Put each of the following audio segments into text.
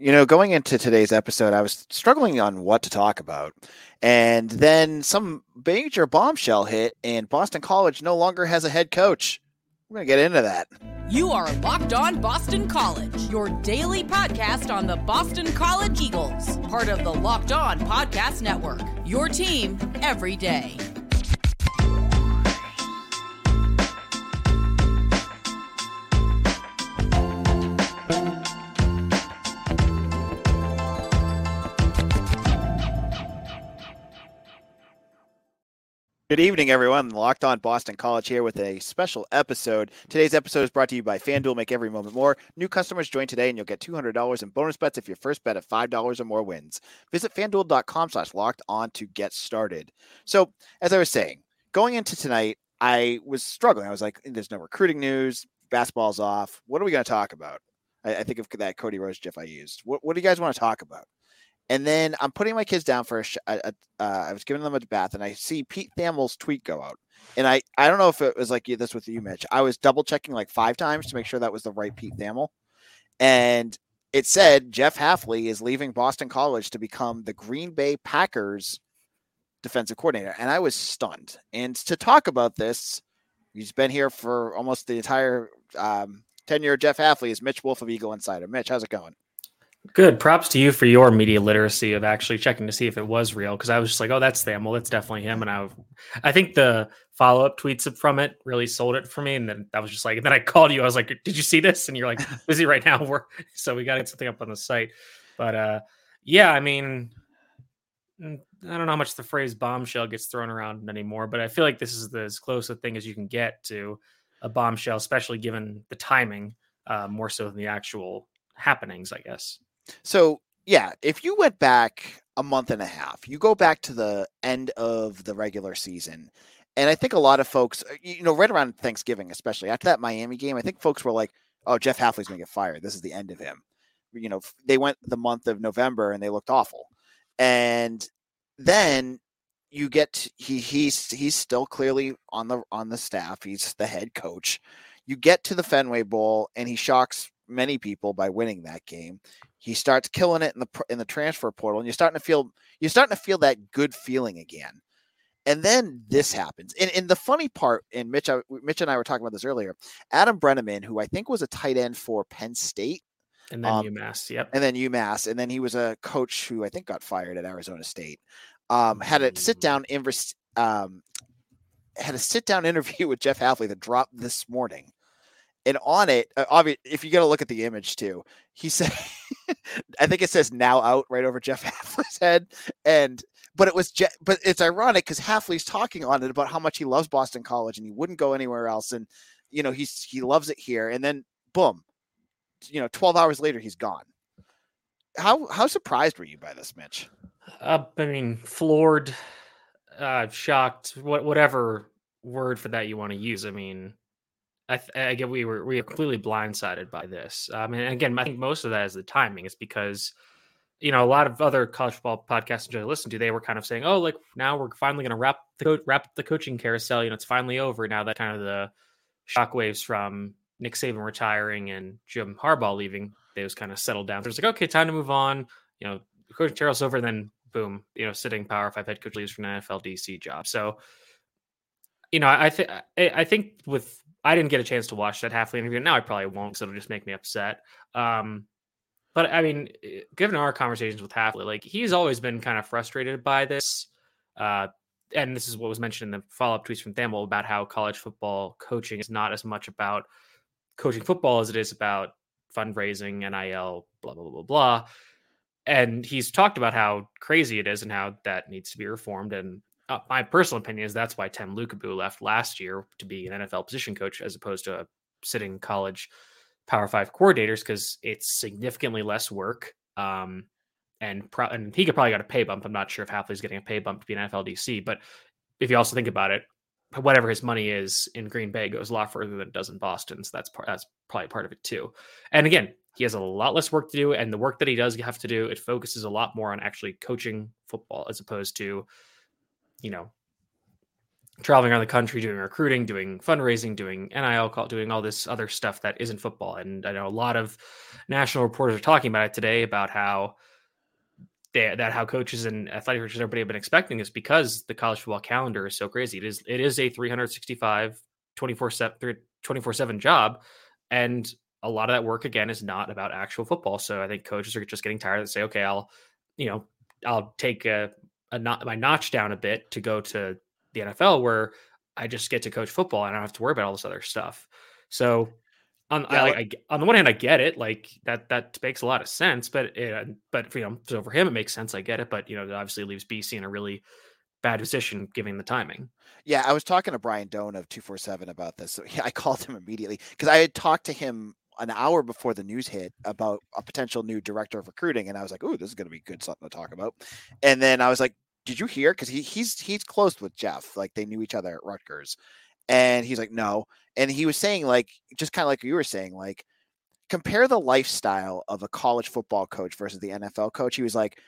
You know, going into today's episode, I was struggling on what to talk about. And then some major bombshell hit, and Boston College no longer has a head coach. We're going to get into that. You are Locked On Boston College, your daily podcast on the Boston College Eagles, part of the Locked On Podcast Network. Your team every day. Good evening, everyone. Locked on Boston College here with a special episode. Today's episode is brought to you by FanDuel. Make every moment more. New customers join today, and you'll get $200 in bonus bets if your first bet of $5 or more wins. Visit FanDuel.com slash locked on to get started. So, as I was saying, going into tonight, I was struggling. I was like, there's no recruiting news. Basketball's off. What are we going to talk about? I, I, think of that Cody Rose GIF I used. What, what do you guys want to talk about? And then I'm putting my kids down for a, sh- a, a uh, I was giving them a bath, and I see Pete Thamel's tweet go out, and I I don't know if it was like this with you, Mitch. I was double checking like five times to make sure that was the right Pete Thamel, and it said Jeff Hafley is leaving Boston College to become the Green Bay Packers defensive coordinator, and I was stunned. And to talk about this, he's been here for almost the entire um, tenure of Jeff Hafley. Is Mitch Wolf of Eagle Insider? Mitch, how's it going? Good. Props to you for your media literacy of actually checking to see if it was real. Because I was just like, "Oh, that's them. Well, that's definitely him." And I, I think the follow up tweets from it really sold it for me. And then I was just like, and then I called you. I was like, "Did you see this?" And you're like, "Busy right now." We're so we got to get something up on the site. But uh, yeah, I mean, mm, I don't know how much the phrase bombshell gets thrown around anymore, but I feel like this is the, as close a thing as you can get to a bombshell, especially given the timing, uh, more so than the actual happenings, I guess. So yeah, if you went back a month and a half, you go back to the end of the regular season. And I think a lot of folks, uh, you know, right around Thanksgiving, especially after that Miami game, I think folks were like, oh, Jeff Hafley's going to get fired. This is the end of him. You know, they went the month of November and they looked awful. And then you get he he's he's still clearly on the on the staff. He's the head coach. You get to the Fenway Bowl and he shocks many people by winning that game. He starts killing it in the in the transfer portal, and you're starting to feel you're starting to feel that good feeling again. And then this happens. And, and the funny part, and Mitch, I, Mitch and I were talking about this earlier. Adam Breneman, who I think was a tight end for Penn State, and then um, UMass, yep, and then UMass, and then he was a coach who I think got fired at Arizona State. Um, had a sit down mm. um, had a sit down interview with Jeff Hafley that dropped this morning and on it, uh, obviously, if you get to look at the image too, he said, I think it says now out right over Jeff Hafley's head. And, but it was, Je- but it's ironic because Hafley's talking on it about how much he loves Boston College and he wouldn't go anywhere else. And, you know, he's, he loves it here. And then boom, you know, 12 hours later, he's gone. How, how surprised were you by this, Mitch? Uh, I mean, floored, uh, shocked, what, whatever word for that you want to use. I mean, I, I get we were we were completely blindsided by this. Um, and again, I think most of that is the timing. It's because you know a lot of other college football podcasts I listen to, they were kind of saying, "Oh, like now we're finally going to wrap the co- wrap the coaching carousel. You know, it's finally over now that kind of the shockwaves from Nick Saban retiring and Jim Harbaugh leaving, they was kind of settled down. There's like, okay, time to move on. You know, coaching carousel's over. Then boom, you know, sitting Power Five head coach leaves for an NFL DC job. So you know, I think I think with I didn't get a chance to watch that Hafley interview. Now I probably won't because it'll just make me upset. Um, but I mean, given our conversations with Hafley, like he's always been kind of frustrated by this. Uh, and this is what was mentioned in the follow-up tweets from Thamel about how college football coaching is not as much about coaching football as it is about fundraising, NIL, blah blah blah blah blah. And he's talked about how crazy it is and how that needs to be reformed. And uh, my personal opinion is that's why Tem Lukabu left last year to be an NFL position coach as opposed to a sitting college Power Five coordinators because it's significantly less work. Um, and pro- and he could probably got a pay bump. I'm not sure if Hafley's getting a pay bump to be an NFL DC, but if you also think about it, whatever his money is in Green Bay goes a lot further than it does in Boston. So that's part, that's probably part of it too. And again, he has a lot less work to do, and the work that he does have to do, it focuses a lot more on actually coaching football as opposed to you know, traveling around the country doing recruiting, doing fundraising, doing NIL call, doing all this other stuff that isn't football. And I know a lot of national reporters are talking about it today about how they, that how coaches and athletic directors everybody have been expecting this because the college football calendar is so crazy. It is it is a 365 24 7 24 7 job and a lot of that work again is not about actual football. So I think coaches are just getting tired and say, okay, I'll you know I'll take a, a not my notch down a bit to go to the NFL where I just get to coach football and I don't have to worry about all this other stuff. So on yeah, I, I, on the one hand, I get it. Like that that makes a lot of sense. But it, but you know, so for him, it makes sense. I get it. But you know, it obviously leaves BC in a really bad position given the timing. Yeah, I was talking to Brian Dohn of two four seven about this. So yeah, I called him immediately because I had talked to him an hour before the news hit about a potential new director of recruiting, and I was like, "Ooh, this is going to be good something to talk about." And then I was like, "Did you hear?" Because he he's he's close with Jeff, like they knew each other at Rutgers, and he's like, "No," and he was saying like just kind of like you were saying, like compare the lifestyle of a college football coach versus the NFL coach. He was like,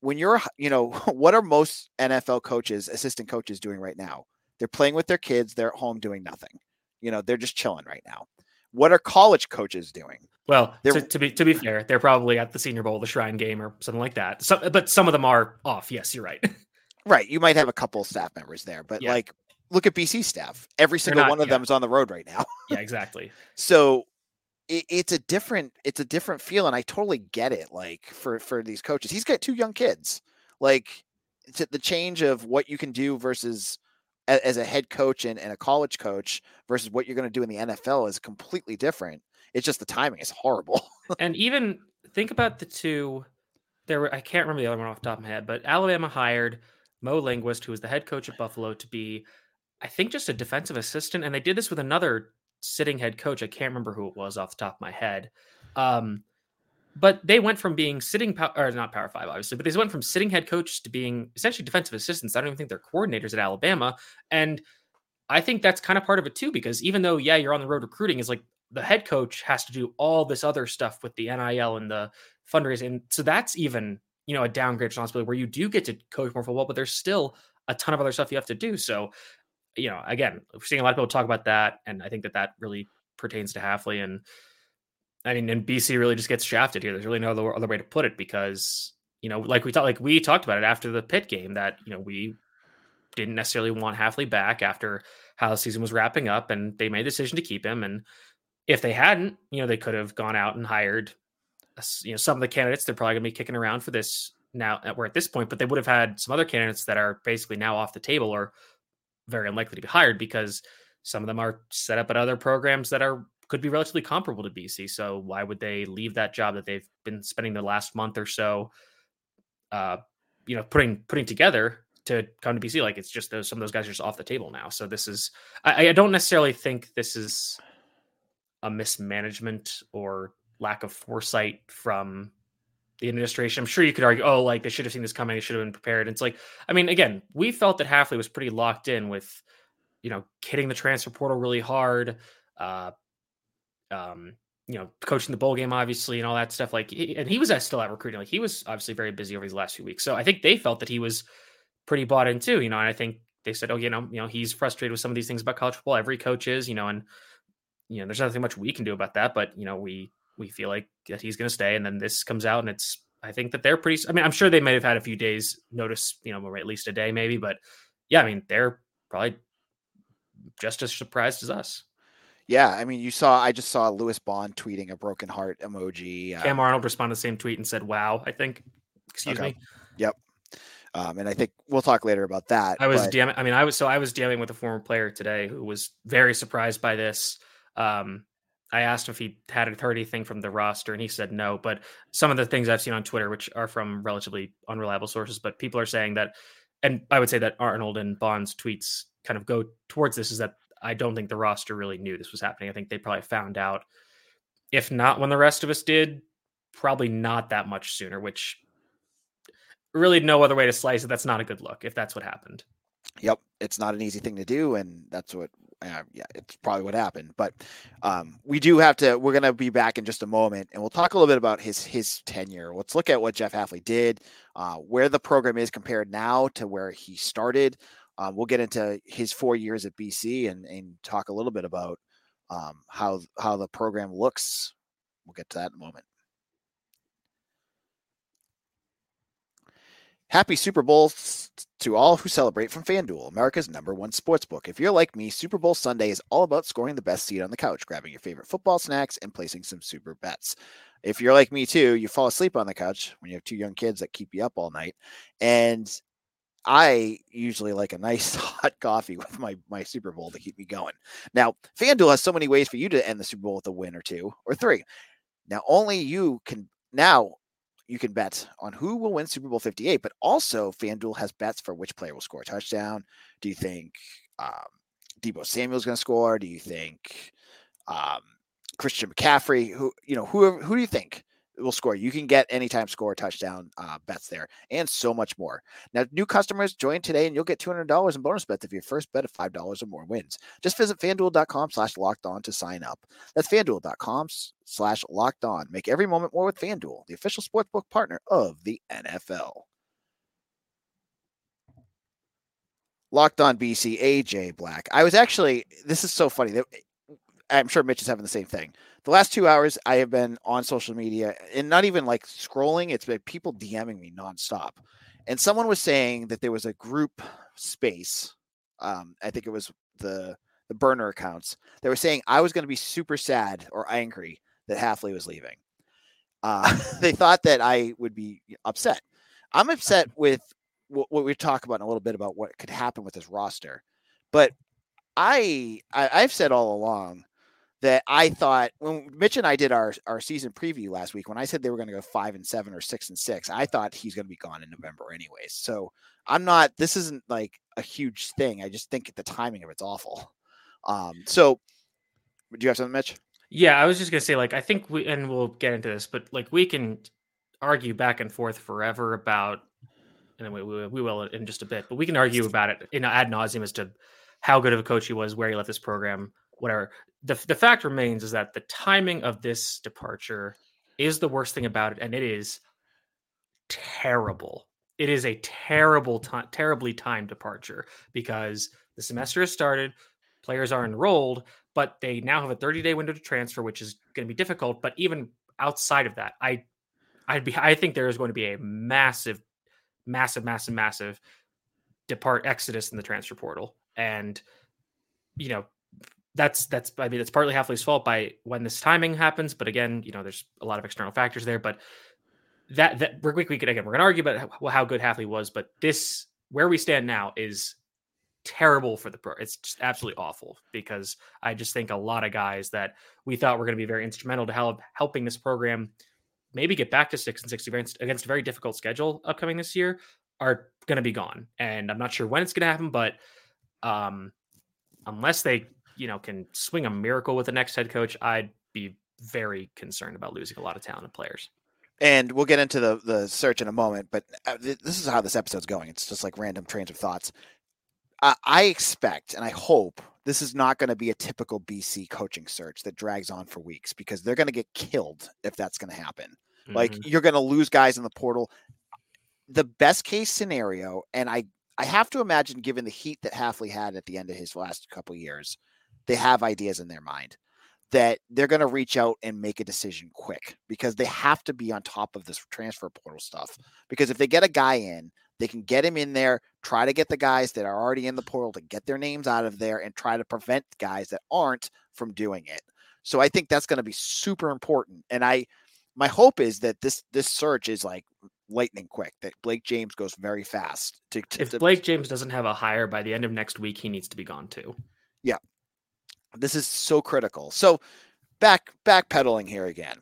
when you're, you know, what are most NFL coaches, assistant coaches doing right now? They're playing with their kids. They're at home doing nothing. You know, they're just chilling right now. What are college coaches doing? Well, to, to, be to be fair, they're probably at the Senior Bowl, the Shrine Game, or something like that. So, but some of them are off. Yes, you're right. right. You might have a couple staff members there, but yeah. like, look at BC staff. Every single not, one of yeah. them is on the road right now. yeah, exactly. So it, it's a different it's a different feel, and I totally get it. Like for for these coaches, he's got two young kids. Like the change of what you can do versus as a head coach and, and a college coach versus what you're going to do in the NFL is completely different. It's just the timing is horrible. and even think about the two. There were I can't remember the other one off the top of my head, but Alabama hired Mo Linguist, who was the head coach at Buffalo, to be, I think, just a defensive assistant, and they did this with another sitting head coach. I can't remember who it was off the top of my head. Um, but they went from being sitting power, or not power five, obviously, but they went from sitting head coach to being essentially defensive assistants. I don't even think they're coordinators at Alabama. And I think that's kind of part of it too, because even though, yeah, you're on the road recruiting, is like the head coach has to do all this other stuff with the NIL and the fundraising. And so that's even, you know, a downgrade responsibility where you do get to coach more football, but there's still a ton of other stuff you have to do. So you know, again, we're seeing a lot of people talk about that, and I think that that really pertains to Hafley And I mean, and BC really just gets shafted here. There's really no other, other way to put it because you know, like we talked, like we talked about it after the Pitt game that you know we didn't necessarily want Hafley back after how the season was wrapping up, and they made the decision to keep him. And if they hadn't, you know, they could have gone out and hired, uh, you know, some of the candidates they're probably going to be kicking around for this now. Uh, We're at this point, but they would have had some other candidates that are basically now off the table or very unlikely to be hired because some of them are set up at other programs that are could be relatively comparable to BC. So why would they leave that job that they've been spending the last month or so, uh, you know, putting putting together to come to BC? Like it's just those some of those guys are just off the table now. So this is I, I don't necessarily think this is a mismanagement or lack of foresight from the administration. I'm sure you could argue, oh, like they should have seen this coming, they should have been prepared. And it's like, I mean, again, we felt that Hafley was pretty locked in with, you know, hitting the transfer portal really hard, uh, um, you know, coaching the bowl game, obviously, and all that stuff. Like, and he was still at recruiting. Like, he was obviously very busy over these last few weeks. So I think they felt that he was pretty bought in too. You know, and I think they said, oh, you know, you know, he's frustrated with some of these things about college football. Every coach is, you know, and you know, there's nothing much we can do about that. But you know, we we feel like that he's going to stay. And then this comes out, and it's I think that they're pretty. I mean, I'm sure they may have had a few days notice, you know, or at least a day maybe, but yeah, I mean, they're probably just as surprised as us. Yeah, I mean, you saw. I just saw Lewis Bond tweeting a broken heart emoji. Cam um, Arnold responded to the same tweet and said, "Wow." I think. Excuse okay. me. Yep. Um, and I think we'll talk later about that. I was but... DMing. I mean, I was so I was DMing with a former player today who was very surprised by this. Um, I asked him if he had heard anything from the roster, and he said no. But some of the things I've seen on Twitter, which are from relatively unreliable sources, but people are saying that, and I would say that Arnold and Bond's tweets kind of go towards this, is that I don't think the roster really knew this was happening. I think they probably found out, if not when the rest of us did, probably not that much sooner, which really no other way to slice it. That's not a good look if that's what happened. Yep, it's not an easy thing to do, and that's what uh, yeah, it's probably what happened. But um, we do have to. We're gonna be back in just a moment, and we'll talk a little bit about his his tenure. Let's look at what Jeff Hafley did, uh, where the program is compared now to where he started. Um, we'll get into his four years at BC and, and talk a little bit about um, how how the program looks. We'll get to that in a moment. Happy Super Bowl to all who celebrate from FanDuel, America's number one sportsbook. If you're like me, Super Bowl Sunday is all about scoring the best seat on the couch, grabbing your favorite football snacks, and placing some super bets. If you're like me too, you fall asleep on the couch when you have two young kids that keep you up all night. And I usually like a nice hot coffee with my my Super Bowl to keep me going. Now, FanDuel has so many ways for you to end the Super Bowl with a win or two or three. Now, only you can now you can bet on who will win Super Bowl 58, but also FanDuel has bets for which player will score a touchdown. Do you think um, Deebo Samuel's going to score? Do you think um, Christian McCaffrey? Who you know who who do you think will score? You can get anytime score touchdown uh, bets there, and so much more. Now, new customers join today, and you'll get two hundred dollars in bonus bets if your first bet of five dollars or more wins. Just visit FanDuel.com/slash locked on to sign up. That's FanDuel.com slash locked on. Make every moment more with FanDuel, the official sportsbook partner of the NFL. Locked on BC, AJ Black. I was actually, this is so funny. I'm sure Mitch is having the same thing. The last two hours, I have been on social media and not even like scrolling. It's been people DMing me nonstop. And someone was saying that there was a group space. Um, I think it was the the burner accounts. They were saying I was going to be super sad or angry that Hafley was leaving. Uh, they thought that I would be upset. I'm upset with what, what we talk about in a little bit about what could happen with this roster, but I, I I've said all along that I thought when Mitch and I did our our season preview last week, when I said they were going to go five and seven or six and six, I thought he's going to be gone in November anyways. So I'm not. This isn't like a huge thing. I just think the timing of it's awful. Um. So, do you have something, Mitch? Yeah, I was just gonna say, like, I think we, and we'll get into this, but like, we can argue back and forth forever about, and we, we, we will in just a bit, but we can argue about it in ad nauseum as to how good of a coach he was, where he left this program, whatever. The, the fact remains is that the timing of this departure is the worst thing about it, and it is terrible. It is a terrible time, terribly timed departure because the semester has started, players are enrolled, but they now have a 30 day window to transfer, which is going to be difficult. But even outside of that, I, I'd be, I think there is going to be a massive, massive, massive, massive depart exodus in the transfer portal, and you know that's that's I mean it's partly Hafley's fault by when this timing happens, but again, you know, there's a lot of external factors there. But that that we're we could again we're gonna argue about how, how good Hafley was, but this where we stand now is terrible for the pro. It's just absolutely awful because I just think a lot of guys that we thought were to be very instrumental to help helping this program maybe get back to six and six against against a very difficult schedule upcoming this year are to be gone. And I'm not sure when it's to happen, but um, unless they you know can swing a miracle with the next head coach, I'd be very concerned about losing a lot of talented players. And we'll get into the the search in a moment, but uh, this is how this episode's going. It's just like random trains of thoughts. I expect and I hope this is not going to be a typical BC coaching search that drags on for weeks because they're going to get killed if that's going to happen. Mm-hmm. Like you're going to lose guys in the portal. The best case scenario, and I I have to imagine, given the heat that Hafley had at the end of his last couple years, they have ideas in their mind that they're going to reach out and make a decision quick because they have to be on top of this transfer portal stuff. Because if they get a guy in, they can get him in there, try to get the guys that are already in the portal to get their names out of there and try to prevent guys that aren't from doing it. So I think that's going to be super important. And I, my hope is that this this search is like lightning quick. That Blake James goes very fast. To, to if Blake James doesn't have a hire by the end of next week, he needs to be gone too. Yeah, this is so critical. So back backpedaling here again.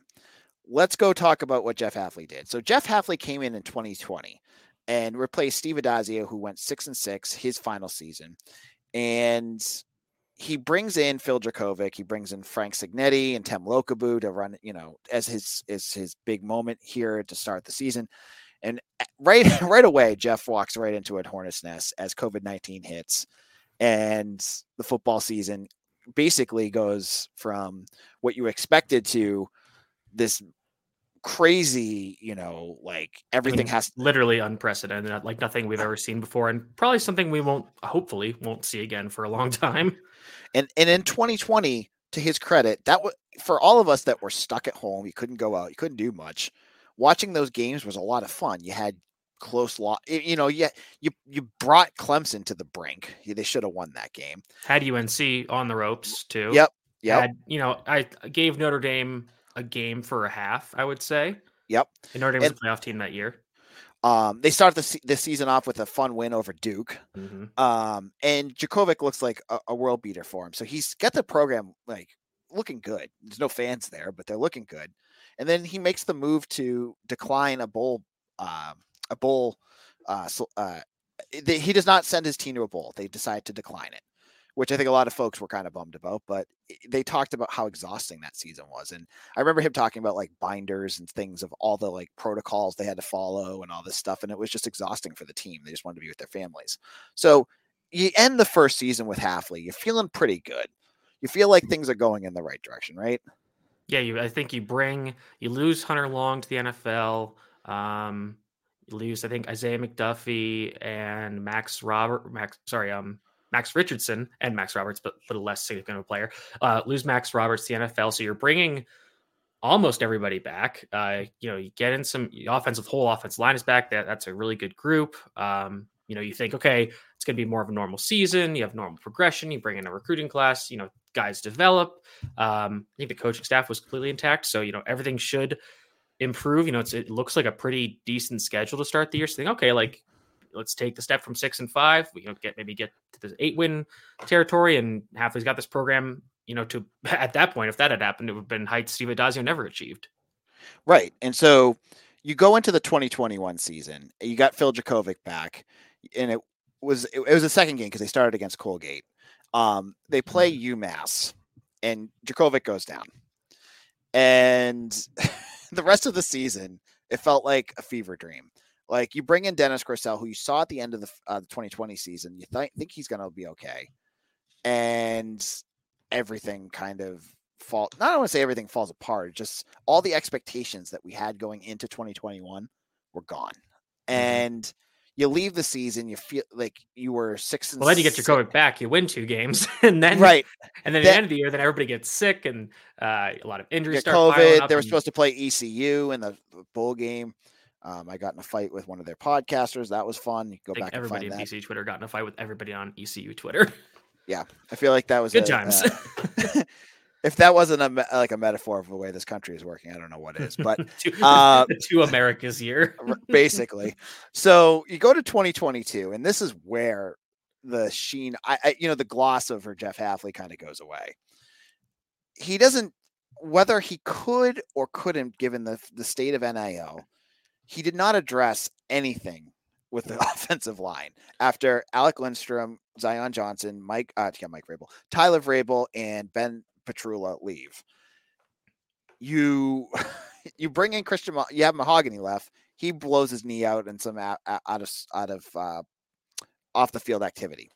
Let's go talk about what Jeff Hafley did. So Jeff Hafley came in in 2020 and replaced Steve Addazio, who went six and six his final season. And he brings in Phil Jurkovec, he brings in Frank Cignetti and Tem Lukabu to run, you know, as his is his big moment here to start the season. And eh, right right away, Jeff walks right into a hornet's nest as COVID nineteen hits, and the football season basically goes from what you expected to this crazy, you know, like everything I mean, has literally unprecedented, like nothing we've uh ever seen before, and probably something we won't, hopefully, won't see again for a long time. And and in 2020, to his credit, that was for all of us that were stuck at home. You couldn't go out. You couldn't do much. Watching those games was a lot of fun. You had close law. You know, yeah, you you brought Clemson to the brink. They should have won that game. Had UNC on the ropes too. Yep. Yep. Had, you know, I gave Notre Dame a game for a half. I would say. Yep. And Notre Dame was and, a playoff team that year. Um, they start the, the season off with a fun win over Duke. Mm-hmm. Um, and Jurkovec looks like a, a, world beater for him. So he's got the program like looking good. There's no fans there, but they're looking good. And then he makes the move to decline a bowl, uh, a bowl. Uh, so, uh, they, he does not send his team to a bowl. They decide to decline it which I think a lot of folks were kind of bummed about. But they talked about how exhausting that season was, and I remember him talking about like binders and things of all the like protocols they had to follow and all this stuff, and it was just exhausting for the team. They just wanted to be with their families. So you end the first season with Hafley. You're feeling pretty good. You feel like things are going in the right direction, right? Yeah, you. I think you bring you lose Hunter Long to the NFL. Um, lose, I think, Isaiah McDuffie and Max Robert. Max, sorry, um, Max Richardson and Max Roberts, but a little less significant of a player. Uh, lose Max Roberts the NFL, so you're bringing almost everybody back. Uh, you know, you get in some offensive whole offense line is back. That that's a really good group. Um, you know, you think okay, it's going to be more of a normal season. You have normal progression. You bring in a recruiting class. You know, guys develop. Um, I think the coaching staff was completely intact, so you know everything should improve. You know, it looks like a pretty decent schedule to start the year. So think, okay, like let's take the step from six and five. We you know, get maybe get to the eight win territory, and Hafley's got this program. You know, to at that point, if that had happened, it would have been heights Steve Addazio never achieved. Right, and so you go into the 2021 season. You got Phil Jurkovec back, and it was it, was a second game because they started against Colgate. Um, they play mm-hmm. UMass, and Jurkovec goes down, and the rest of the season it felt like a fever dream. Like you bring in Dennis Grosel, who you saw at the end of the, uh, the 2020 season, you th- think he's going to be okay, and everything kind of fall. Not I want to say everything falls apart. Just all the expectations that we had going into 2021 were gone, mm-hmm. and you leave the season, you feel like you were six. And well, then you get your COVID back, you win two games, and then right, and then at the end of the year, then everybody gets sick and uh, a lot of injuries. Start COVID. They were and... supposed to play ECU in the bowl game. Um, I got in a fight with one of their podcasters. That was fun. You go back. And everybody in BC Twitter got in a fight with everybody on ECU Twitter. Yeah, I feel like that was good a, times. Uh, if that wasn't a like a metaphor of the way this country is working, I don't know what is. But two, uh, two Americas year, basically. So you go to 2022, and this is where the sheen, I, I you know, the gloss over Jeff Hafley kind of goes away. He doesn't, whether he could or couldn't, given the the state of NIL he did not address anything with the offensive line after Alec Lindstrom, Zion Johnson, Mike, uh, yeah, Mike Vrabel, Tyler Vrabel, and Ben Petrula leave. You you bring in Christian, you have Mahogany left. He blows his knee out in some out, out of out of uh, off the field activity.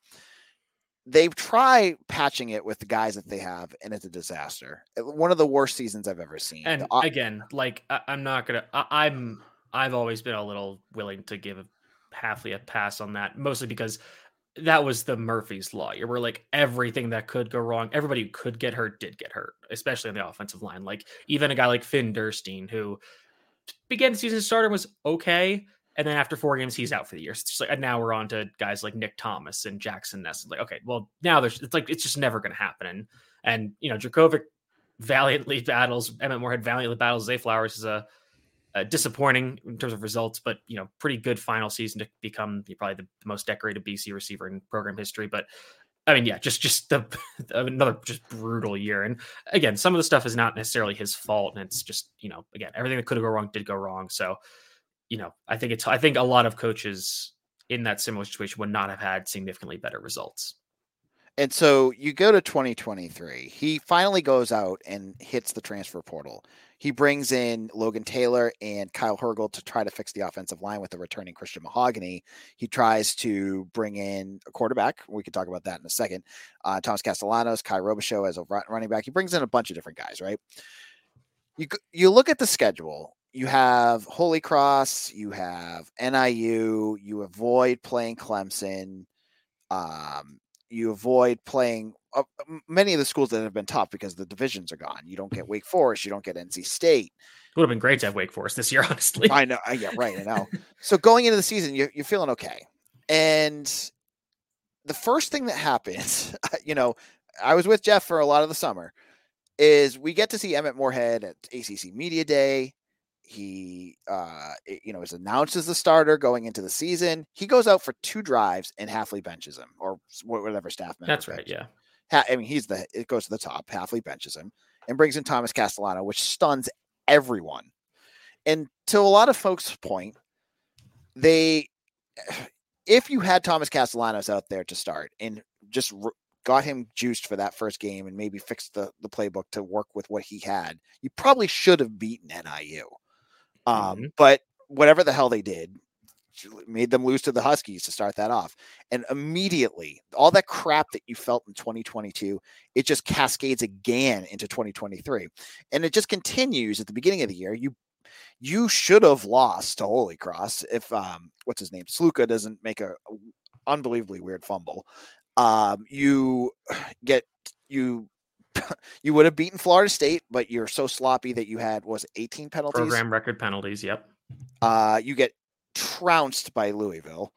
They try patching it with the guys that they have, and it's a disaster. One of the worst seasons I've ever seen. And the, again, like I, am not gonna. I, I'm I've always been a little willing to give Hafley a pass on that, mostly because that was the Murphy's Law. You were like everything that could go wrong, everybody who could get hurt did get hurt, especially on the offensive line. Like even a guy like Finn Dirstine, who began the season starter was okay. And then after four games, he's out for the year. So like, and now we're on to guys like Nick Thomas and Jackson Ness. Like, okay, well, now there's it's like it's just never gonna happen. And and you know, Jurkovec valiantly battles, Emmett Morehead valiantly battles Zay Flowers is a uh, disappointing in terms of results, but you know, pretty good final season to become probably the, most decorated BC receiver in program history. But I mean, yeah, just just the another just brutal year. And again, some of the stuff is not necessarily his fault, and it's just you know, again, everything that could have go wrong did go wrong. So, you know, I think it's I think a lot of coaches in that similar situation would not have had significantly better results. And so you go to 2023. He finally goes out and hits the transfer portal. He brings in Logan Taylor and Kyle Hergel to try to fix the offensive line with the returning Christian Mahogany. He tries to bring in a quarterback. We can talk about that in a second. Uh, Thomas Castellanos, Kye Robichaux as a running back. He brings in a bunch of different guys, right? You you look at the schedule. you have Holy Cross, you have NIU, you avoid playing Clemson, um, you avoid playing uh, many of the schools that have been tough because the divisions are gone. You don't get Wake Forest, you don't get NC State. It would have been great to have Wake Forest this year, honestly. I know. Yeah, right. I know. so going into the season, you're, you're feeling okay. And the first thing that happens, you know, I was with Jeff for a lot of the summer, is we get to see Emmett Morehead at ACC Media Day. He, uh, you know, is announced as the starter going into the season. He goes out for two drives and Hafley benches him or whatever staff member. That's right. Yeah. I mean, he's the, it goes to the top. Hafley benches him and brings in Thomas Castellano, which stuns everyone. And to a lot of folks' point, they, if you had Thomas Castellanos out there to start and just got him juiced for that first game and maybe fixed the, the playbook to work with what he had, you probably should have beaten NIU. Um, mm-hmm. But whatever the hell they did, made them lose to the Huskies to start that off. And immediately, all that crap that you felt in 2022, it just cascades again into 2023. And it just continues at the beginning of the year. You you should have lost to Holy Cross if um what's his name? Sluka doesn't make a, a unbelievably weird fumble um, you get you you would have beaten Florida State, but you're so sloppy that you had was 18 penalties. Program record penalties. Yep. Uh, you get trounced by Louisville,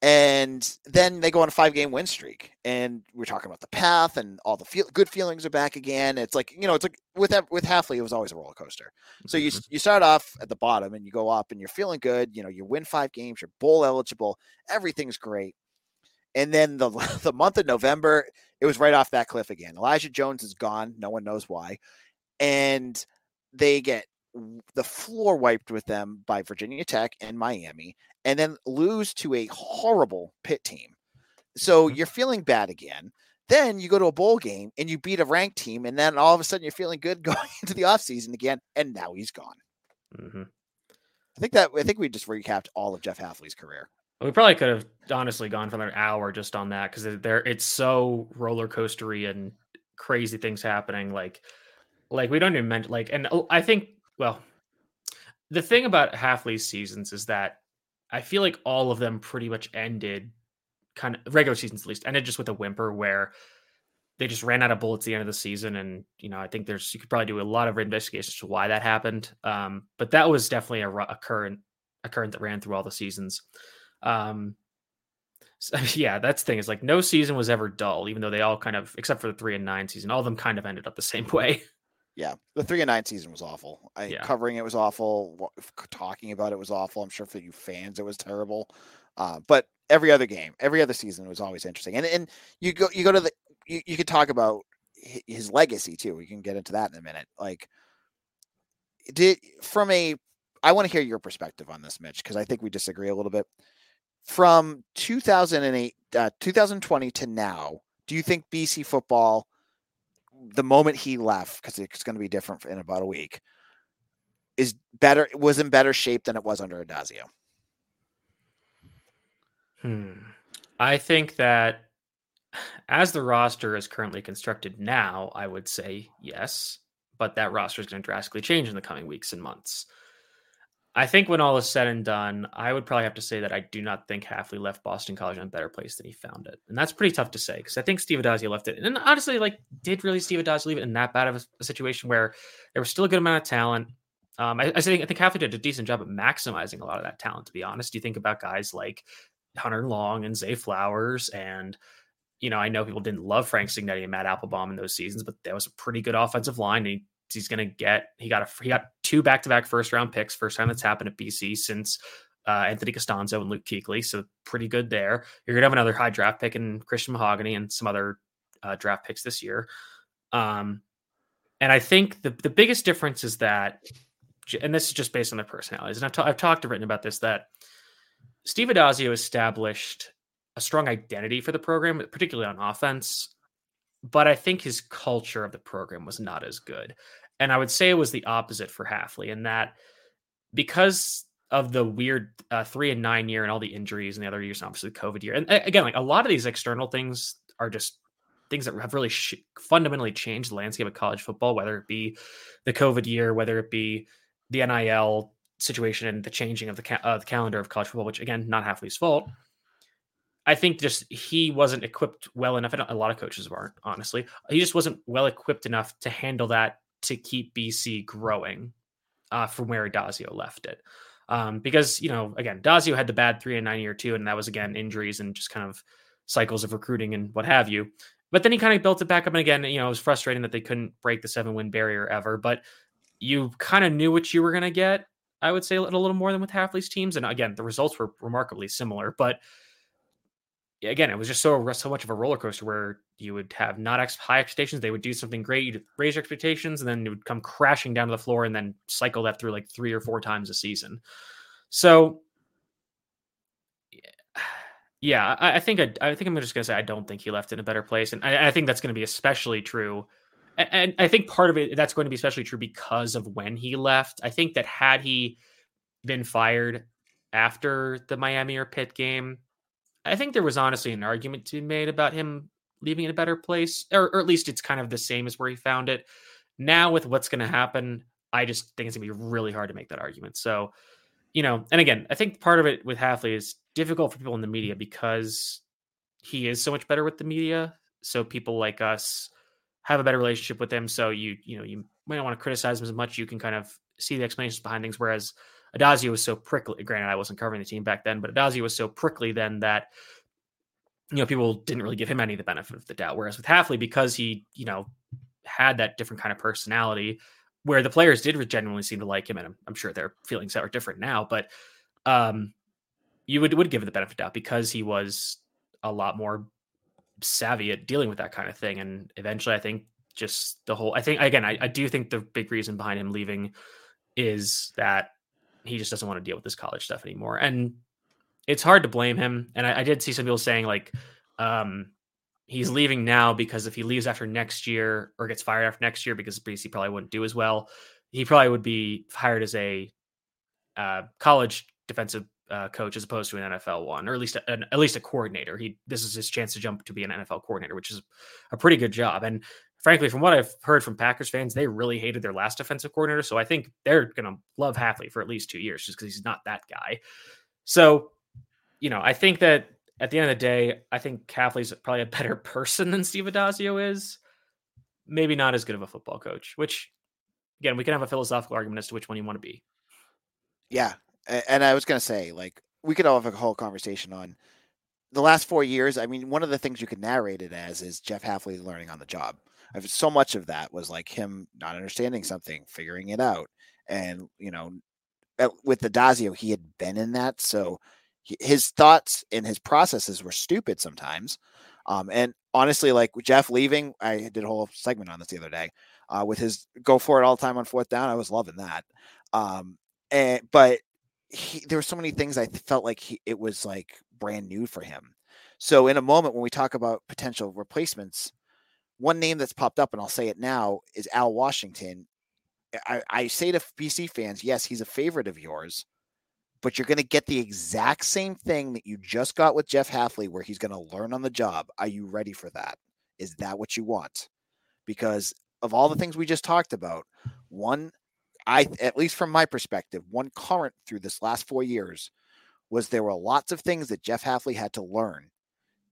and then they go on a five game win streak. And we're talking about the path, and all the feel, good feelings are back again. It's like you know, it's like with with Hafley, it was always a roller coaster. So you mm-hmm. you start off at the bottom, and you go up, and you're feeling good. You know, you win five games, you're bowl eligible, everything's great and then the the month of November, it was right off that cliff again. Elijah Jones is gone. No one knows why. And they get the floor wiped with them by Virginia Tech and Miami, and then lose to a horrible Pitt team. So mm-hmm. you're feeling bad again. Then you go to a bowl game and you beat a ranked team, and then all of a sudden you're feeling good going into the offseason again, and now he's gone. Mm-hmm. I think that I think we just recapped all of Jeff Hafley's career. We probably could have honestly gone for an hour just on that because there it's so roller coastery and crazy things happening. Like, like we don't even mention like, and oh, I think well, the thing about Hafley's seasons is that I feel like all of them pretty much ended kind of regular seasons at least ended just with a whimper where they just ran out of bullets at the end of the season and you know i think there's you could probably do a lot of investigations to why that happened um, but that was definitely a, a current a current that ran through all the seasons um, so, yeah, that's the thing is like no season was ever dull, even though they all kind of, except for the three and nine season, all of them kind of ended up the same way. Yeah, the three and nine season was awful. I, yeah. Covering it was awful. Talking about it was awful. I'm sure for you fans it was terrible. Uh, but every other game, every other season was always interesting. And and you go you go to the you, you could talk about his legacy too. We can get into that in a minute. Like, did from a I want to hear your perspective on this, Mitch, because I think we disagree a little bit from 2008 uh, 2020 to now do you think bc football the moment he left because it's going to be different in about a week is better was in better shape than it was under Addazio? Hmm. I think that as the roster is currently constructed now, I would say yes, but that roster is going to drastically change in the coming weeks and months. I think when all is said and done, I would probably have to say that I do not think Hafley left Boston College in a better place than he found it. And that's pretty tough to say because I think Steve Addazio left it. And honestly, like, did really Steve Addazio leave it in that bad of a, a situation where there was still a good amount of talent? Um, I, I, think I think Hafley did a decent job at maximizing a lot of that talent, to be honest. Do you think about guys like Hunter Long and Zay Flowers and you know, I know people didn't love Frank Cignetti and Matt Applebaum in those seasons, but that was a pretty good offensive line. And he he's going to get he got a he got two back to back first round picks, first time that's happened at BC since uh, Anthony Castonzo and Luke Kuechly so pretty good there. You're gonna have another high draft pick in Christian Mahogany and some other uh, draft picks this year. Um, and I think the the biggest difference is that, and this is just based on their personalities, and I've, I've talked and written about this that Steve Addazio established a strong identity for the program, particularly on offense. But I think his culture of the program was not as good. And I would say it was the opposite for Hafley in that because of the weird uh, three and nine year and all the injuries and the other years, obviously the COVID year. And again, like a lot of these external things are just things that have really sh- fundamentally changed the landscape of college football, whether it be the COVID year, whether it be the NIL situation and the changing of the, ca- uh, the calendar of college football, which again, not Hafley's fault. I think just he wasn't equipped well enough. A lot of coaches weren't, honestly. He just wasn't well equipped enough to handle that to keep BC growing uh, from where Dazio left it. Um, because, you know, again, Dazio had the bad three and nine year two, and that was again injuries and just kind of cycles of recruiting and what have you. But then he kind of built it back up. And again, you know, it was frustrating that they couldn't break the seven win barrier ever. But you kind of knew what you were going to get, I would say, a little more than with Hafley's teams. And again, the results were remarkably similar. But again, it was just so so much of a roller coaster where you would have not ex- high expectations. They would do something great, you'd raise your expectations, and then it would come crashing down to the floor and then cycle that through like three or four times a season. So, yeah, I, I think I, I, think I'm just gonna say I don't think he left in a better place, and I, I think that's going to be especially true. And, I think part of it that's going to be especially true because of when he left. I think that had he been fired after the Miami or Pitt game, I think there was honestly an argument to be made about him leaving in a better place, or, or at least it's kind of the same as where he found it. Now, with what's going to happen, I just think it's going to be really hard to make that argument. So, you know, and again, I think part of it with Hafley is difficult for people in the media because he is so much better with the media. So people like us have a better relationship with him. So you, you know, you might not want to criticize him as much. You can kind of see the explanations behind things. Whereas Addazio was so prickly. Granted, I wasn't covering the team back then, but Addazio was so prickly then that you know people didn't really give him any of the benefit of the doubt. Whereas with Hafley, because he you know had that different kind of personality, where the players did genuinely seem to like him, and I'm, I'm sure their feelings are different now, but um, you would would give it the benefit of doubt because he was a lot more savvy at dealing with that kind of thing, and eventually, I think just the whole. I think again, I, I do think the big reason behind him leaving is that he just doesn't want to deal with this college stuff anymore. And it's hard to blame him. And I, I did see some people saying like um, he's leaving now because if he leaves after next year or gets fired after next year because BC probably wouldn't do as well, he probably would be hired as a uh, college defensive uh, coach as opposed to an NFL one, or at least a, an, at least a coordinator. He this is his chance to jump to be an NFL coordinator, which is a pretty good job. And frankly, from what I've heard from Packers fans, they really hated their last defensive coordinator. So I think they're going to love Hafley for at least two years just because he's not that guy. So, you know, I think that at the end of the day, I think Hafley's probably a better person than Steve Addazio is. Maybe not as good of a football coach, which, again, we can have a philosophical argument as to which one you want to be. Yeah. And I was going to say, like, we could all have a whole conversation on the last four years. I mean, one of the things you could narrate it as is Jeff Hafley learning on the job I've, so much of that was like him not understanding something, figuring it out, and you know, with the Dazio, he had been in that, so he, his thoughts and his processes were stupid sometimes. Um, and honestly, like Jeff leaving, I did a whole segment on this the other day uh, with his go for it all the time on fourth down. I was loving that. Um, and but he, there were so many things I felt like he, it was like brand new for him. So in a moment when we talk about potential replacements, one name that's popped up, and I'll say it now, is Al Washington. I, I say to BC fans, yes, he's a favorite of yours, but you're going to get the exact same thing that you just got with Jeff Hafley, where he's going to learn on the job. Are you ready for that? Is that what you want? Because of all the things we just talked about, one, I at least from my perspective, one current through this last four years was there were lots of things that Jeff Hafley had to learn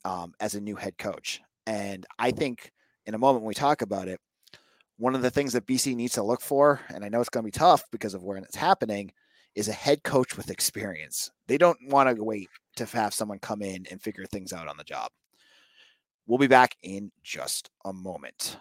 um, as a new head coach, and I think in a moment when we talk about it, one of the things that BC needs to look for, and I know it's going to be tough because of where it's happening, is a head coach with experience. They don't want to wait to have someone come in and figure things out on the job. We'll be back in just a moment.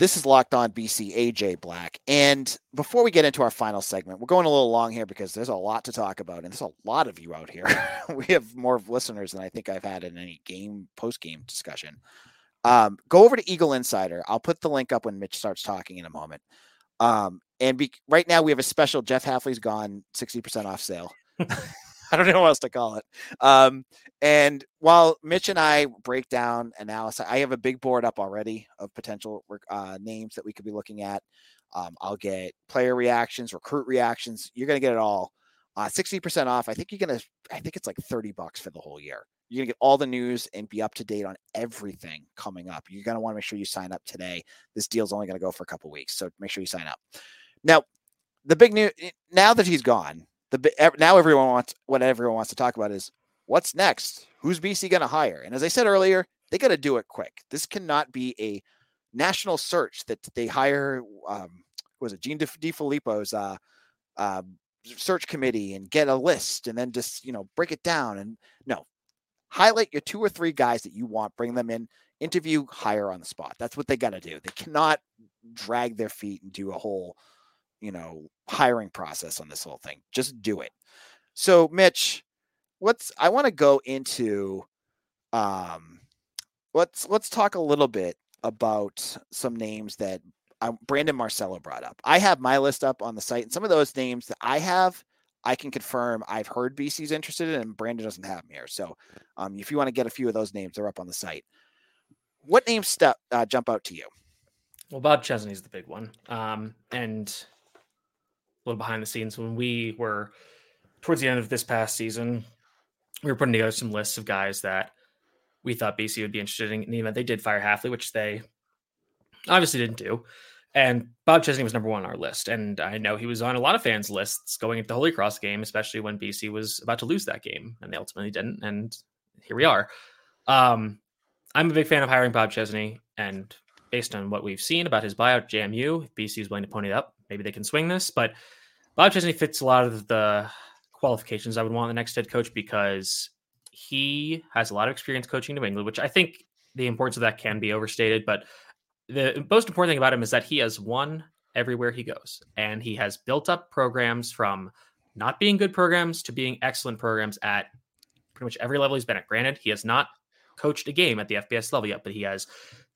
This is Locked On BC, AJ Black. And before we get into our final segment, we're going a little long here because there's a lot to talk about, and there's a lot of you out here. we have more listeners than I think I've had in any game post game discussion. Um, go over to Eagle Insider. I'll put the link up when Mitch starts talking in a moment. Um, and be, right now we have a special Jeff Hafley's gone 60% off sale. I don't know what else to call it. Um, and while Mitch and I break down analysis, I have a big board up already of potential uh, names that we could be looking at. Um, I'll get player reactions, recruit reactions. You're to get it all uh, 60% off. I think you're to, I think it's like 30 bucks for the whole year. You're to get all the news and be up to date on everything coming up. You're to want to make sure you sign up today. This deal's only to go for a couple weeks. So make sure you sign up. Now, the big news eh, now that he's gone, the now everyone wants what everyone wants to talk about is what's next? Who's BC going to hire? And as I said earlier, they got to do it quick. This cannot be a national search that they hire. Um, was it Gene DeFilippo's uh, uh, search committee and get a list and then just you know break it down and no, highlight your two or three guys that you want, bring them in, interview, hire on the spot. That's what they got to do. They cannot drag their feet and do a whole you know hiring process on this whole thing. Just do it. So Mitch, what's I want to go into um let's let's talk a little bit about some names that um, Brandon Marcello brought up. I have my list up on the site, and some of those names that I have, I can confirm I've heard BC's interested in, and Brandon doesn't have them here. So, um, if you want to get a few of those names, they're up on the site. What names uh, jump out to you? Well, Bob Chesney's the big one, um, and little behind the scenes when we were towards the end of this past season, we were putting together some lists of guys that we thought BC would be interested in, in the event they did fire Hafley, which they obviously didn't do. And Bob Chesney was number one on our list. And I know he was on a lot of fans' lists going into the Holy Cross game, especially when BC was about to lose that game. And they ultimately didn't. And here we are. Um, I'm a big fan of hiring Bob Chesney. And based on what we've seen about his buyout, JMU, if BC is willing to pony up, maybe they can swing this. But Bob Chesney fits a lot of the qualifications I would want the next head coach because he has a lot of experience coaching New England, which I think the importance of that can be overstated. But the most important thing about him is that he has won everywhere he goes, and he has built up programs from not being good programs to being excellent programs at pretty much every level he's been at. Granted, he has not coached a game at the FBS level yet, but he has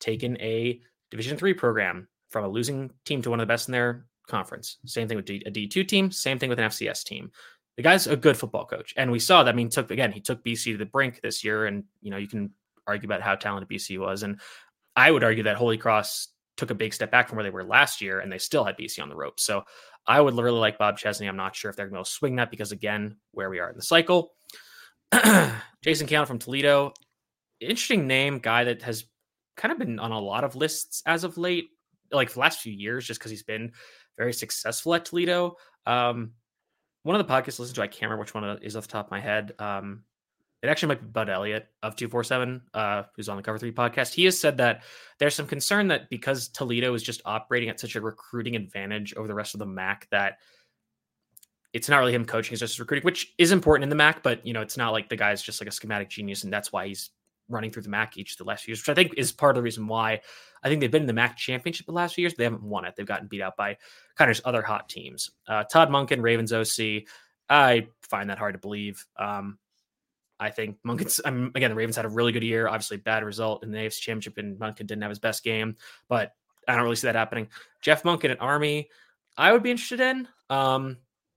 taken a Division three program from a losing team to one of the best in their conference. Same thing with a D2 team, same thing with an FCS team. The guy's a good football coach. And we saw that. I mean, took again, he took BC to the brink this year. And, you know, you can argue about how talented BC was. And I would argue that Holy Cross took a big step back from where they were last year and they still had BC on the ropes. So I would really like Bob Chesney. I'm not sure if they're going to swing that because, again, where we are in the cycle. Jason Candle from Toledo, interesting name, guy that has kind of been on a lot of lists as of late, like the last few years, just because he's been very successful at Toledo. Um, one of the podcasts I listened to, I can't remember which one is off the top of my head. Um, it actually might be Bud Elliott of 247, uh, who's on the Cover 3 podcast. He has said that there's some concern that because Toledo is just operating at such a recruiting advantage over the rest of the MAC, that it's not really him coaching, it's just recruiting, which is important in the MAC, but you know, it's not like the guy's just like a schematic genius, and that's why he's running through the MAC each of the last few years, which I think is part of the reason why I think they've been in the MAC championship the last few years. They haven't won it. They've gotten beat out by kind of other hot teams. Uh, Todd Monken, Ravens OC. I find that hard to believe. Um, I think Monken's um, again the Ravens had a really good year. Obviously, bad result in the AFC Championship, and Monken didn't have his best game. But I don't really see that happening. Jeff Monken at Army, I would be interested in. Um,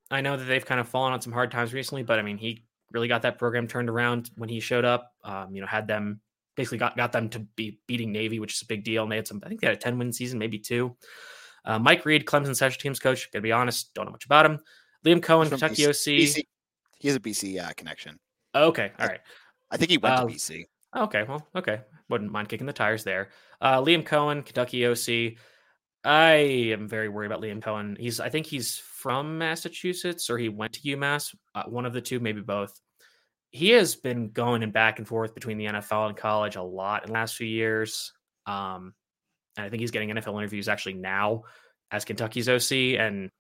I know that they've kind of fallen on some hard times recently, but I mean, he really got that program turned around when he showed up. Um, you know, had them basically got, got them to be beating Navy, which is a big deal. And they had some, I think they had a 10 win season, maybe two. Uh, Mike Reed, Clemson special teams coach. Gonna be honest, don't know much about him. Liam Coen, Kentucky BC, OC. BC, he has a BC uh, connection. Okay, all right. I, I think he went uh, to BC. Okay, well, okay. Wouldn't mind kicking the tires there. Uh, Liam Coen, Kentucky OC. I am very worried about Liam Coen. He's, I think he's from Massachusetts or he went to UMass. Uh, one of the two, maybe both he has been going and back and forth between the NFL and college a lot in the last few years. Um, and I think he's getting NFL interviews actually now as Kentucky's OC. And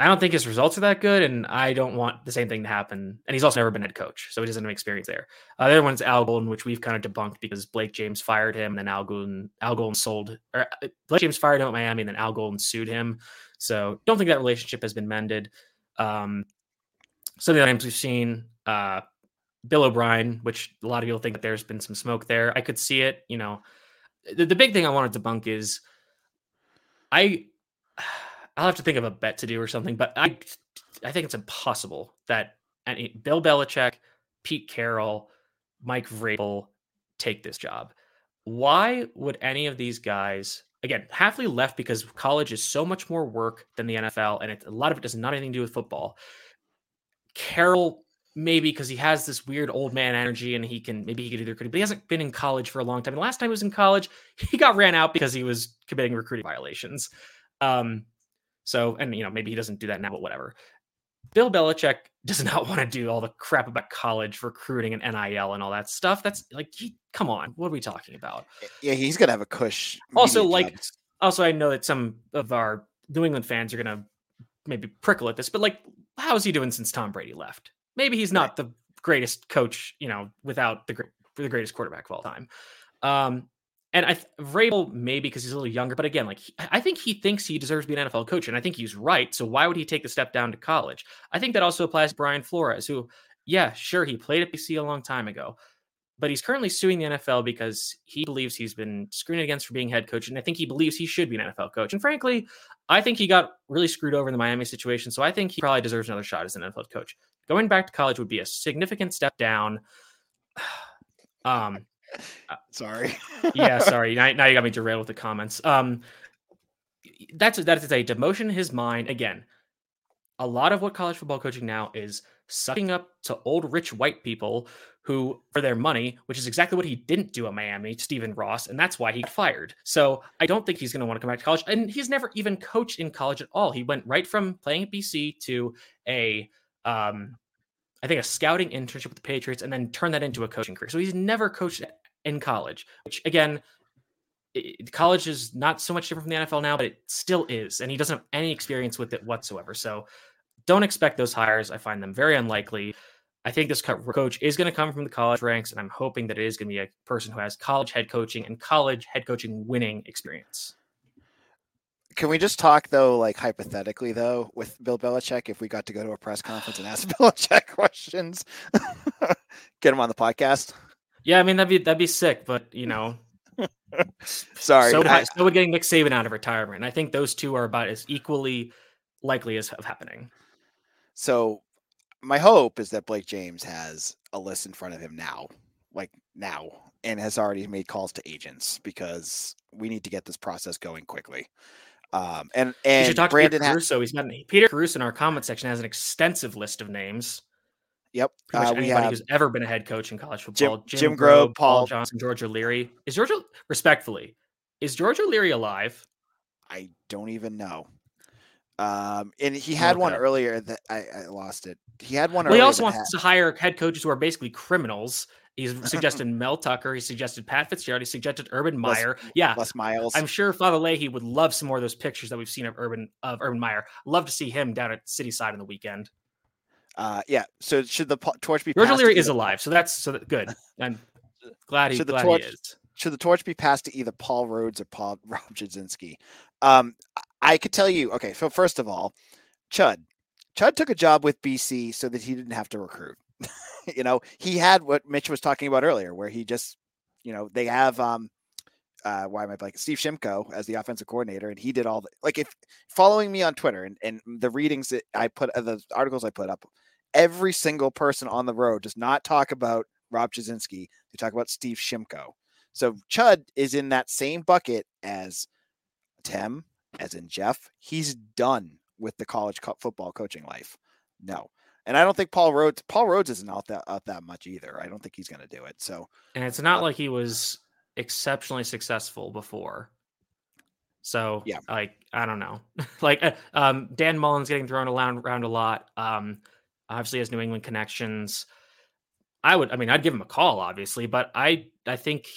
I don't think his results are that good. And I don't want the same thing to happen. And he's also never been head coach, so he doesn't have experience there. Uh, the other one's Al Golden, which we've kind of debunked because Blake James fired him, and then Al Golden, Al Golden sold, or uh, Blake James fired him at Miami, and then Al Golden sued him. So don't think that relationship has been mended. Um, some of the names we've seen, uh, Bill O'Brien, which a lot of people think that there's been some smoke there. I could see it. You know, the, the big thing I wanted to debunk is I I'll have to think of a bet to do or something, but I I think it's impossible that any Bill Belichick, Pete Carroll, Mike Vrabel take this job. Why would any of these guys? Again, Hafley left because college is so much more work than the NFL, and it, a lot of it does not have anything to do with football Carroll maybe because he has this weird old man energy and he can maybe he could either but he hasn't been in college for a long time. The last time he was in college, he got ran out because he was committing recruiting violations. Um, so and you know maybe he doesn't do that now, but whatever. Bill Belichick does not want to do all the crap about college recruiting and NIL and all that stuff. That's like, he, come on, what are we talking about? Yeah, he's gonna have a cush. Also, like, jobs. also I know that some of our New England fans are gonna maybe prickle at this, but like, how's he doing since Tom Brady left? Maybe he's not the greatest coach, you know, without the the greatest quarterback of all time. Um, and I Vrabel maybe because he's a little younger, but again, like he, I think he thinks he deserves to be an NFL coach, and I think he's right. So why would he take the step down to college? I think that also applies to Brian Flores, who, yeah, sure, he played at BC a long time ago, but he's currently suing the NFL because he believes he's been screened against for being head coach, and I think he believes he should be an NFL coach. And frankly, I think he got really screwed over in the Miami situation, so I think he probably deserves another shot as an NFL coach going back to college would be a significant step down. Um, uh, sorry. yeah, sorry. Now, now you got me derailed with the comments. Um, that's that is a demotion in his mind. Again, a lot of what college football coaching now is sucking up to old rich white people who for their money, which is exactly what he didn't do at Miami, Stephen Ross, and that's why he fired. So I don't think he's going to want to come back to college. And he's never even coached in college at all. He went right from playing at BC to a um, I think a scouting internship with the Patriots, and then turn that into a coaching career. So he's never coached in college, which again, it, college is not so much different from the NFL now, but it still is, and he doesn't have any experience with it whatsoever. So don't expect those hires. I find them very unlikely. I think this coach is going to come from the college ranks, and I'm hoping that it is going to be a person who has college head coaching and college head coaching winning experience. Can we just talk though, like hypothetically though, with Bill Belichick, if we got to go to a press conference and ask Belichick questions, get him on the podcast? Yeah, I mean that'd be that'd be sick, but you know, sorry. So, I, so would getting Nick Saban out of retirement. I think those two are about as equally likely as of happening. So, my hope is that Blake James has a list in front of him now, like now, and has already made calls to agents because we need to get this process going quickly. Um, and and should talk Brandon to Peter Caruso. He's got Peter Caruso in our comment section has an extensive list of names. Yep, uh, anybody who's ever been a head coach in college football. Jim, Jim, Jim Grobe, Paul, Paul Johnson, George O'Leary. Is George respectfully? Is George O'Leary alive? I don't even know. Um, and he had okay. one earlier that I, I, lost it. He had one. Well, he also wants had... to hire head coaches who are basically criminals He's suggested Mel Tucker. He suggested Pat Fitzgerald. He suggested Urban Meyer. Les, yeah, Les Miles. I'm sure Father Leahy would love some more of those pictures that we've seen of Urban of Urban Meyer. Love to see him down at City Side on the weekend. Uh, yeah. So should the torch be? George O'Leary is alive, so that's so that, good. I'm glad he, should glad torch, he is. Should the torch be passed to either Paul Rhoads or Paul Rob Chudzinski? Um, I could tell you. Okay, so first of all, Chud. Chud took a job with BC so that he didn't have to recruit. you know, he had what Mitch was talking about earlier, where he just, you know, they have um uh why am I like Steve Shimko as the offensive coordinator, and he did all the like if following me on Twitter and, and the readings that I put uh, the articles I put up, every single person on the road does not talk about Rob Chudzinski. They talk about Steve Shimko. So Chud is in that same bucket as Tim, as in Jeff. He's done with the college football coaching life. No. And I don't think Paul Rhoads Paul Rhoads isn't out that out that much either. I don't think he's going to do it. So and it's not uh, like he was exceptionally successful before. So yeah, like I don't know, like uh, um, Dan Mullen's getting thrown around, around a lot. Um, obviously has New England connections. I would, I mean, I'd give him a call, obviously, but I, I think,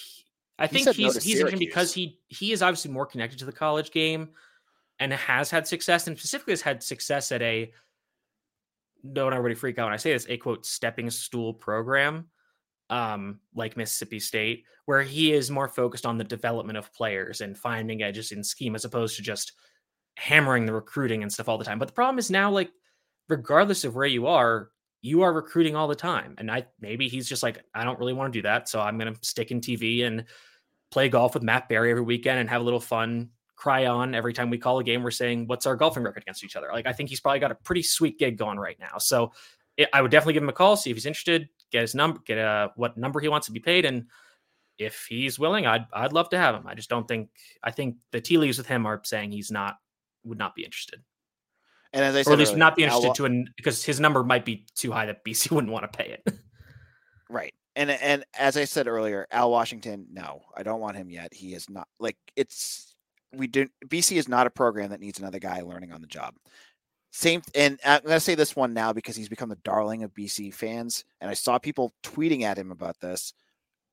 I think he's no he's interesting because he he is obviously more connected to the college game, and has had success, and specifically has had success at a don't everybody freak out when I say this, a quote stepping stool program, um, like Mississippi State, where he is more focused on the development of players and finding edges in scheme as opposed to just hammering the recruiting and stuff all the time. But the problem is now, like, regardless of where you are, you are recruiting all the time. And I maybe he's just like, I don't really want to do that. So I'm gonna stick in TV and play golf with Matt Barrie every weekend and have a little fun cry on every time we call a game. We're saying, what's our golfing record against each other? Like, I think he's probably got a pretty sweet gig going right now. So it, I would definitely give him a call, see if he's interested, get his number, get a, what number he wants to be paid. And if he's willing, I'd, I'd love to have him. I just don't think, I think the tea leaves with him are saying he's not, would not be interested. And as I said, or at least earlier, not be interested to an because his number might be too high that BC wouldn't want to pay it. Right. And and as I said earlier, Al Washington, no, I don't want him yet. He is not like it's we do BC is not a program that needs another guy learning on the job. Same and I'm gonna say this one now because he's become the darling of BC fans, and I saw people tweeting at him about this.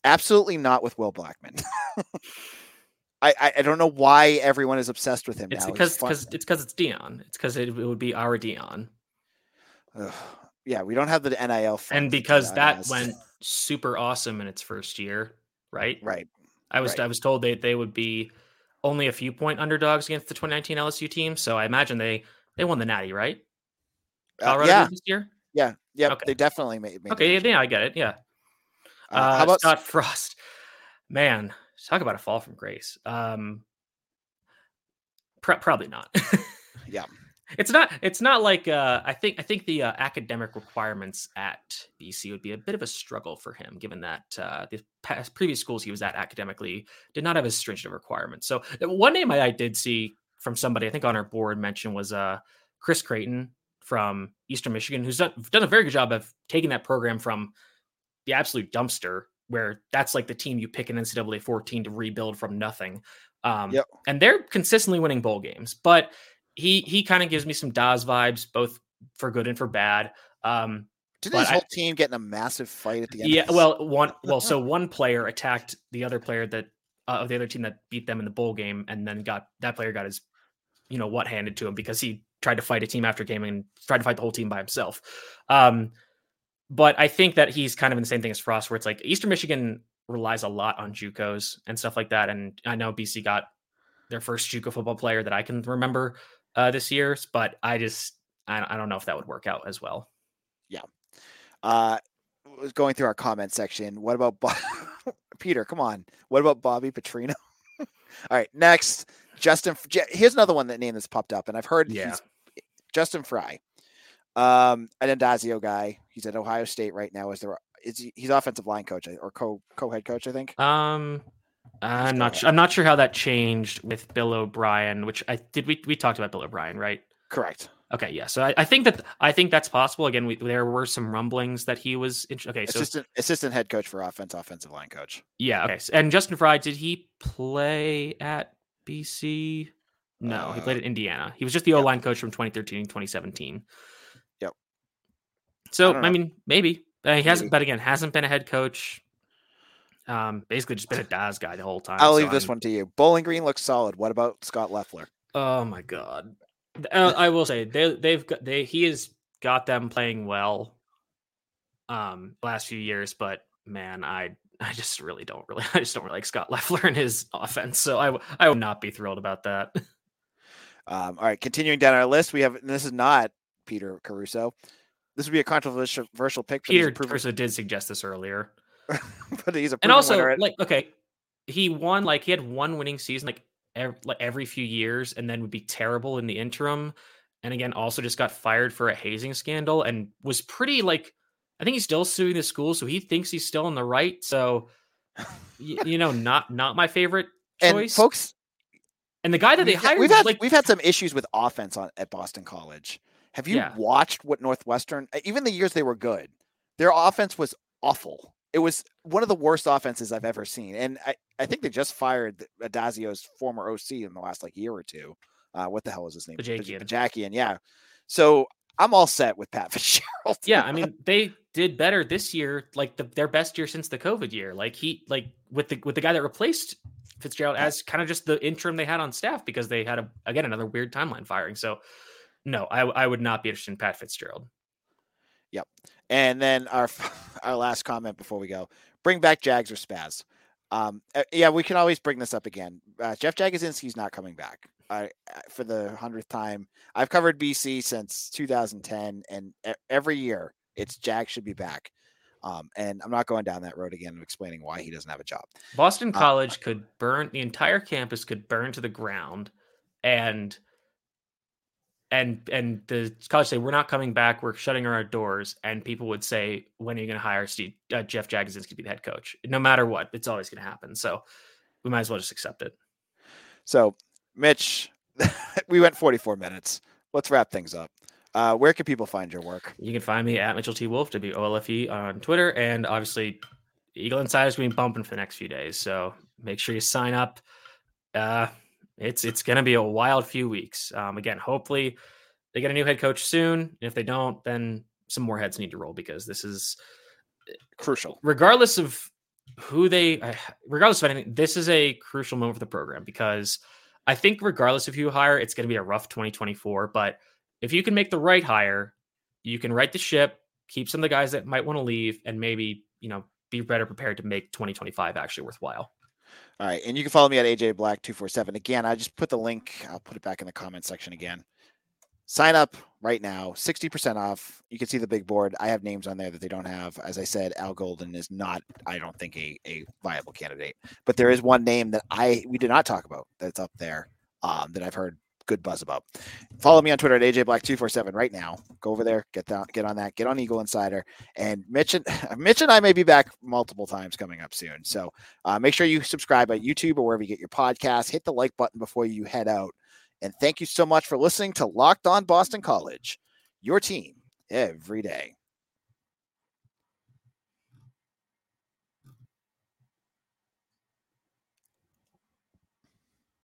Absolutely not with Will Blackman. I, I don't know why everyone is obsessed with him It's now. because fun- because it's because it's Deion. It's because it, it would be our Deion, Ugh. yeah, we don't have the NIL and because that has. went super awesome in its first year, right? right. I was right. I was told they they would be only a few point underdogs against the 2019 LSU team. So I imagine they they won the Natty, right? Uh, yeah, this year. yeah, yeah. Okay. They definitely made. made Okay, yeah, yeah, I get it. Yeah. Uh, Uh, how about Scott Frost? Man, talk about a fall from grace. Um, pr- probably not. Yeah. it's not. It's not like uh, I think. I think the uh, academic requirements at BC would be a bit of a struggle for him, given that uh, the past previous schools he was at academically did not have as stringent of requirements. So uh, one name I, I did see from somebody I think on our board mentioned was uh, Chris Creighton from Eastern Michigan, who's done, done a very good job of taking that program from the absolute dumpster where that's like the team you pick in NCAA 14 to rebuild from nothing. Um, Yep. And they're consistently winning bowl games, but he he kind of gives me some Daz vibes, both for good and for bad. Um, but his I- whole team get in a massive fight at the end? yeah, well, one well, so one player attacked the other player that uh, of the other team that beat them in the bowl game, and then got that player got his you know what handed to him because he tried to fight a team after game and tried to fight the whole team by himself. Um, but I think that he's kind of in the same thing as Frost, where it's like Eastern Michigan relies a lot on JUCOs and stuff like that, and I know BC got their first JUCO football player that I can remember uh, this year, but I just I, I don't know if that would work out as well. Yeah. Uh, going through our comment section. What about Bob- Peter? Come on. What about Bobby Petrino? All right, next, Justin. Here's another one that name that's popped up, and I've heard Yeah. he's Justin Frye, um, an Addazio guy. He's at Ohio State right now. Is there? Is he, he's offensive line coach or co co head coach? I think. Um, I'm not. ahead. Su- I'm not sure how that changed with Bill O'Brien. Which I did. We we talked about Bill O'Brien, right? Correct. Okay, yeah. So I, I think that I think that's possible. Again, we, there were some rumblings that he was. int- Okay, so Assistant assistant head coach for offense, offensive line coach. yeah. Okay, and Justin Frye, did he play at BC? No, he played Uh, at Indiana. He was just the O line coach from 2013 2017. So don't I, mean, maybe uh, he hasn't. Maybe. But again, hasn't been a head coach. Um, basically just been a Daz guy the whole time. I'll so leave this I'm- one to you. Bowling Green looks solid. What about Scot Loeffler? Oh my god. Uh, I will say they they've got they he has got them playing well um last few years, but man, I I just really don't really I just don't really like Scot Loeffler and his offense. So I I would not be thrilled about that. Um, all right, continuing down our list, we have this is not Peter Caruso. This would be a controversial pick. Peter proven- did suggest this earlier. but he's a And also winner like okay, he won like he had one winning season like every, like every few years and then would be terrible in the interim. And again, also just got fired for a hazing scandal and was pretty like I think he's still suing the school, so he thinks he's still in the right. So y- you know, not not my favorite and choice. folks, And the guy that they hired, we've had like we've had some issues with offense on at Boston College. Have you Yeah. watched what Northwestern? Even the years they were good, their offense was awful. It was one of the worst offenses I've ever seen, and I, I think they just fired Addazio's former OC in the last like year or two. Uh, what the hell is his name? Bajakian. Bajakian, yeah. So I'm all set with Pat Fitzgerald. yeah, I mean, they did better this year, like the, their best year since the COVID year. Like he, like with the with the guy that replaced Fitzgerald as kind of just the interim they had on staff because they had a again another weird timeline firing. So no, I I would not be interested in Pat Fitzgerald. Yep. And then our our last comment before we go: bring back Jags or Spaz. Um, uh, yeah, we can always bring this up again. Uh, Jeff Jagodzinski's not coming back uh, for the hundredth time. I've covered BC since 2010, and every year it's Jag should be back. Um, and I'm not going down that road again of explaining why he doesn't have a job. Boston Uh, College could burn the entire campus could burn to the ground, and and and the college say we're not coming back, we're shutting our doors, and people would say, when are you going to hire Steve uh, Jeff Jagodzinski to be the head coach? No matter what, it's always going to happen. So we might as well just accept it. So, Mitch, we went 44 minutes. let's wrap things up. Uh, where can people find your work? You can find me at Mitchell T Wolfe, W O L F E, on Twitter, and obviously Eagle Insider's going to be bumping for the next few days. So make sure you sign up. Uh, it's it's going to be a wild few weeks. Um, again, hopefully they get a new head coach soon. If they don't, then some more heads need to roll because this is crucial. Regardless of who they, regardless of anything, this is a crucial moment for the program because I think regardless of who you hire, it's going to be a rough 2024. But if you can make the right hire, you can right the ship, keep some of the guys that might want to leave, and maybe you know be better prepared to make 2025 actually worthwhile. All right. And you can follow me at AJ Black 247. Again, I just put the link, I'll put it back in the comment section again. Sign up right now, 60% off. You can see the big board. I have names on there that they don't have. As I said, Al Golden is not, I don't think, a, a viable candidate. But there is one name that I we did not talk about that's up there um, that I've heard good buzz about. Follow me on Twitter at AJ Black 247 right now. Go over there, get that, get on that, get on Eagle Insider. And Mitch and Mitch and I may be back multiple times coming up soon. So uh, make sure you subscribe on YouTube or wherever you get your podcasts. Hit the like button before you head out. And thank you so much for listening to Locked On Boston College, your team every day.